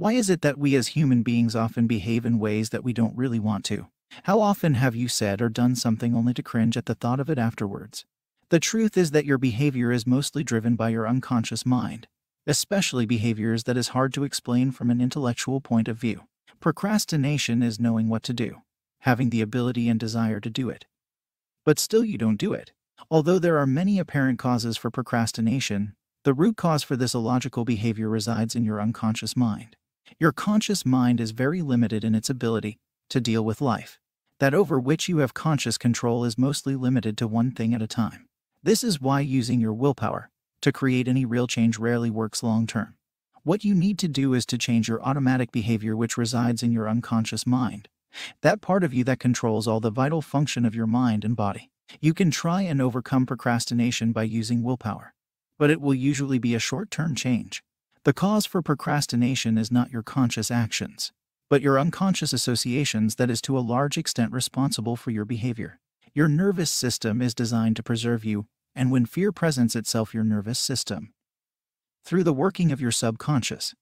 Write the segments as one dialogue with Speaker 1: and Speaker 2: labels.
Speaker 1: Why is it that we as human beings often behave in ways that we don't really want to? How often have you said or done something only to cringe at the thought of it afterwards? The truth is that your behavior is mostly driven by your unconscious mind, especially behaviors that is hard to explain from an intellectual point of view. Procrastination is knowing what to do, having the ability and desire to do it. But still you don't do it. Although there are many apparent causes for procrastination, the root cause for this illogical behavior resides in your unconscious mind. Your conscious mind is very limited in its ability to deal with life. That over which you have conscious control is mostly limited to one thing at a time. This is why using your willpower to create any real change rarely works long term. What you need to do is to change your automatic behavior which resides in your unconscious mind. That part of you that controls all the vital function of your mind and body. You can try and overcome procrastination by using willpower, but it will usually be a short-term change. The cause for procrastination is not your conscious actions, but your unconscious associations that is to a large extent responsible for your behavior. Your nervous system is designed to preserve you, and when fear presents itself your nervous system, through the working of your subconscious,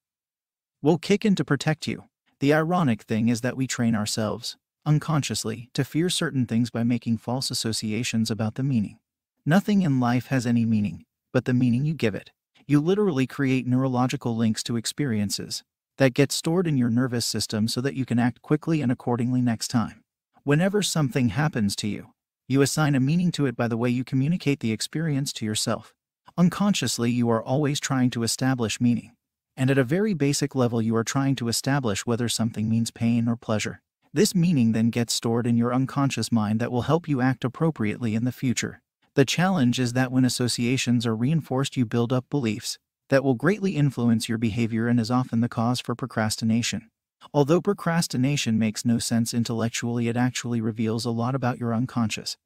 Speaker 1: will kick in to protect you. The ironic thing is that we train ourselves, unconsciously, to fear certain things by making false associations about the meaning. Nothing in life has any meaning, but the meaning you give it. You literally create neurological links to experiences that get stored in your nervous system so that you can act quickly and accordingly next time. Whenever something happens to you, you assign a meaning to it by the way you communicate the experience to yourself. Unconsciously, you are always trying to establish meaning. And at a very basic level, you are trying to establish whether something means pain or pleasure. This meaning then gets stored in your unconscious mind that will help you act appropriately in the future. The challenge is that when associations are reinforced, you build up beliefs that will greatly influence your behavior and is often the cause for procrastination. Although procrastination makes no sense intellectually, it actually reveals a lot about your unconscious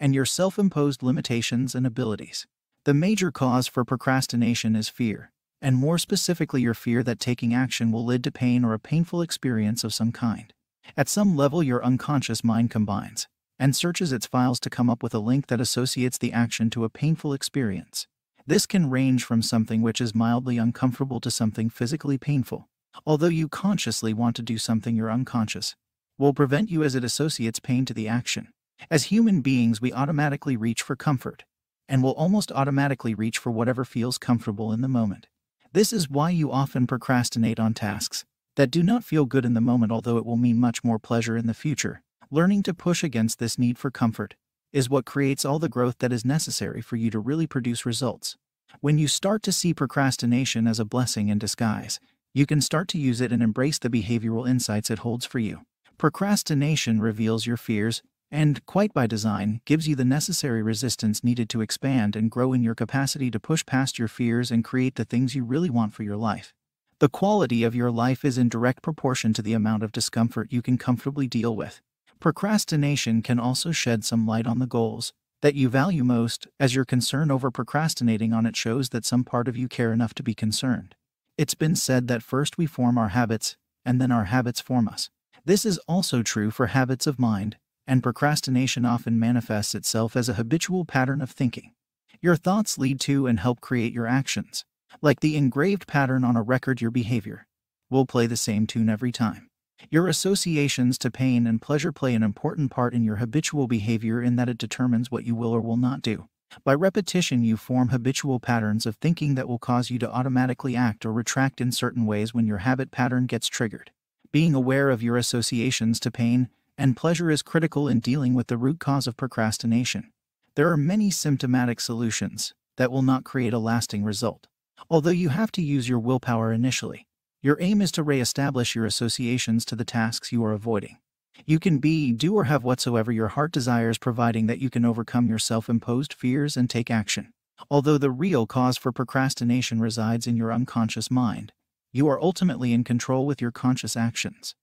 Speaker 1: and your self imposed limitations and abilities. The major cause for procrastination is fear, and more specifically, your fear that taking action will lead to pain or a painful experience of some kind. At some level, your unconscious mind combines and searches its files to come up with a link that associates the action to a painful experience. This can range from something which is mildly uncomfortable to something physically painful. Although you consciously want to do something, your unconscious will prevent you as it associates pain to the action. As human beings, we automatically reach for comfort and will almost automatically reach for whatever feels comfortable in the moment. This is why you often procrastinate on tasks that do not feel good in the moment, although it will mean much more pleasure in the future. Learning to push against this need for comfort is what creates all the growth that is necessary for you to really produce results. When you start to see procrastination as a blessing in disguise, you can start to use it and embrace the behavioral insights it holds for you. Procrastination reveals your fears and, quite by design, gives you the necessary resistance needed to expand and grow in your capacity to push past your fears and create the things you really want for your life. The quality of your life is in direct proportion to the amount of discomfort you can comfortably deal with. Procrastination can also shed some light on the goals that you value most, as your concern over procrastinating on it shows that some part of you care enough to be concerned. It's been said that first we form our habits, and then our habits form us. This is also true for habits of mind, and procrastination often manifests itself as a habitual pattern of thinking. Your thoughts lead to and help create your actions. Like the engraved pattern on a record, your behavior will play the same tune every time. Your associations to pain and pleasure play an important part in your habitual behavior in that it determines what you will or will not do. By repetition, you form habitual patterns of thinking that will cause you to automatically act or retract in certain ways when your habit pattern gets triggered. Being aware of your associations to pain and pleasure is critical in dealing with the root cause of procrastination. There are many symptomatic solutions that will not create a lasting result. Although you have to use your willpower initially, your aim is to re-establish your associations to the tasks you are avoiding. You can be, do, or have whatsoever your heart desires, providing that you can overcome your self imposed fears and take action. Although the real cause for procrastination resides in your unconscious mind, you are ultimately in control with your conscious actions.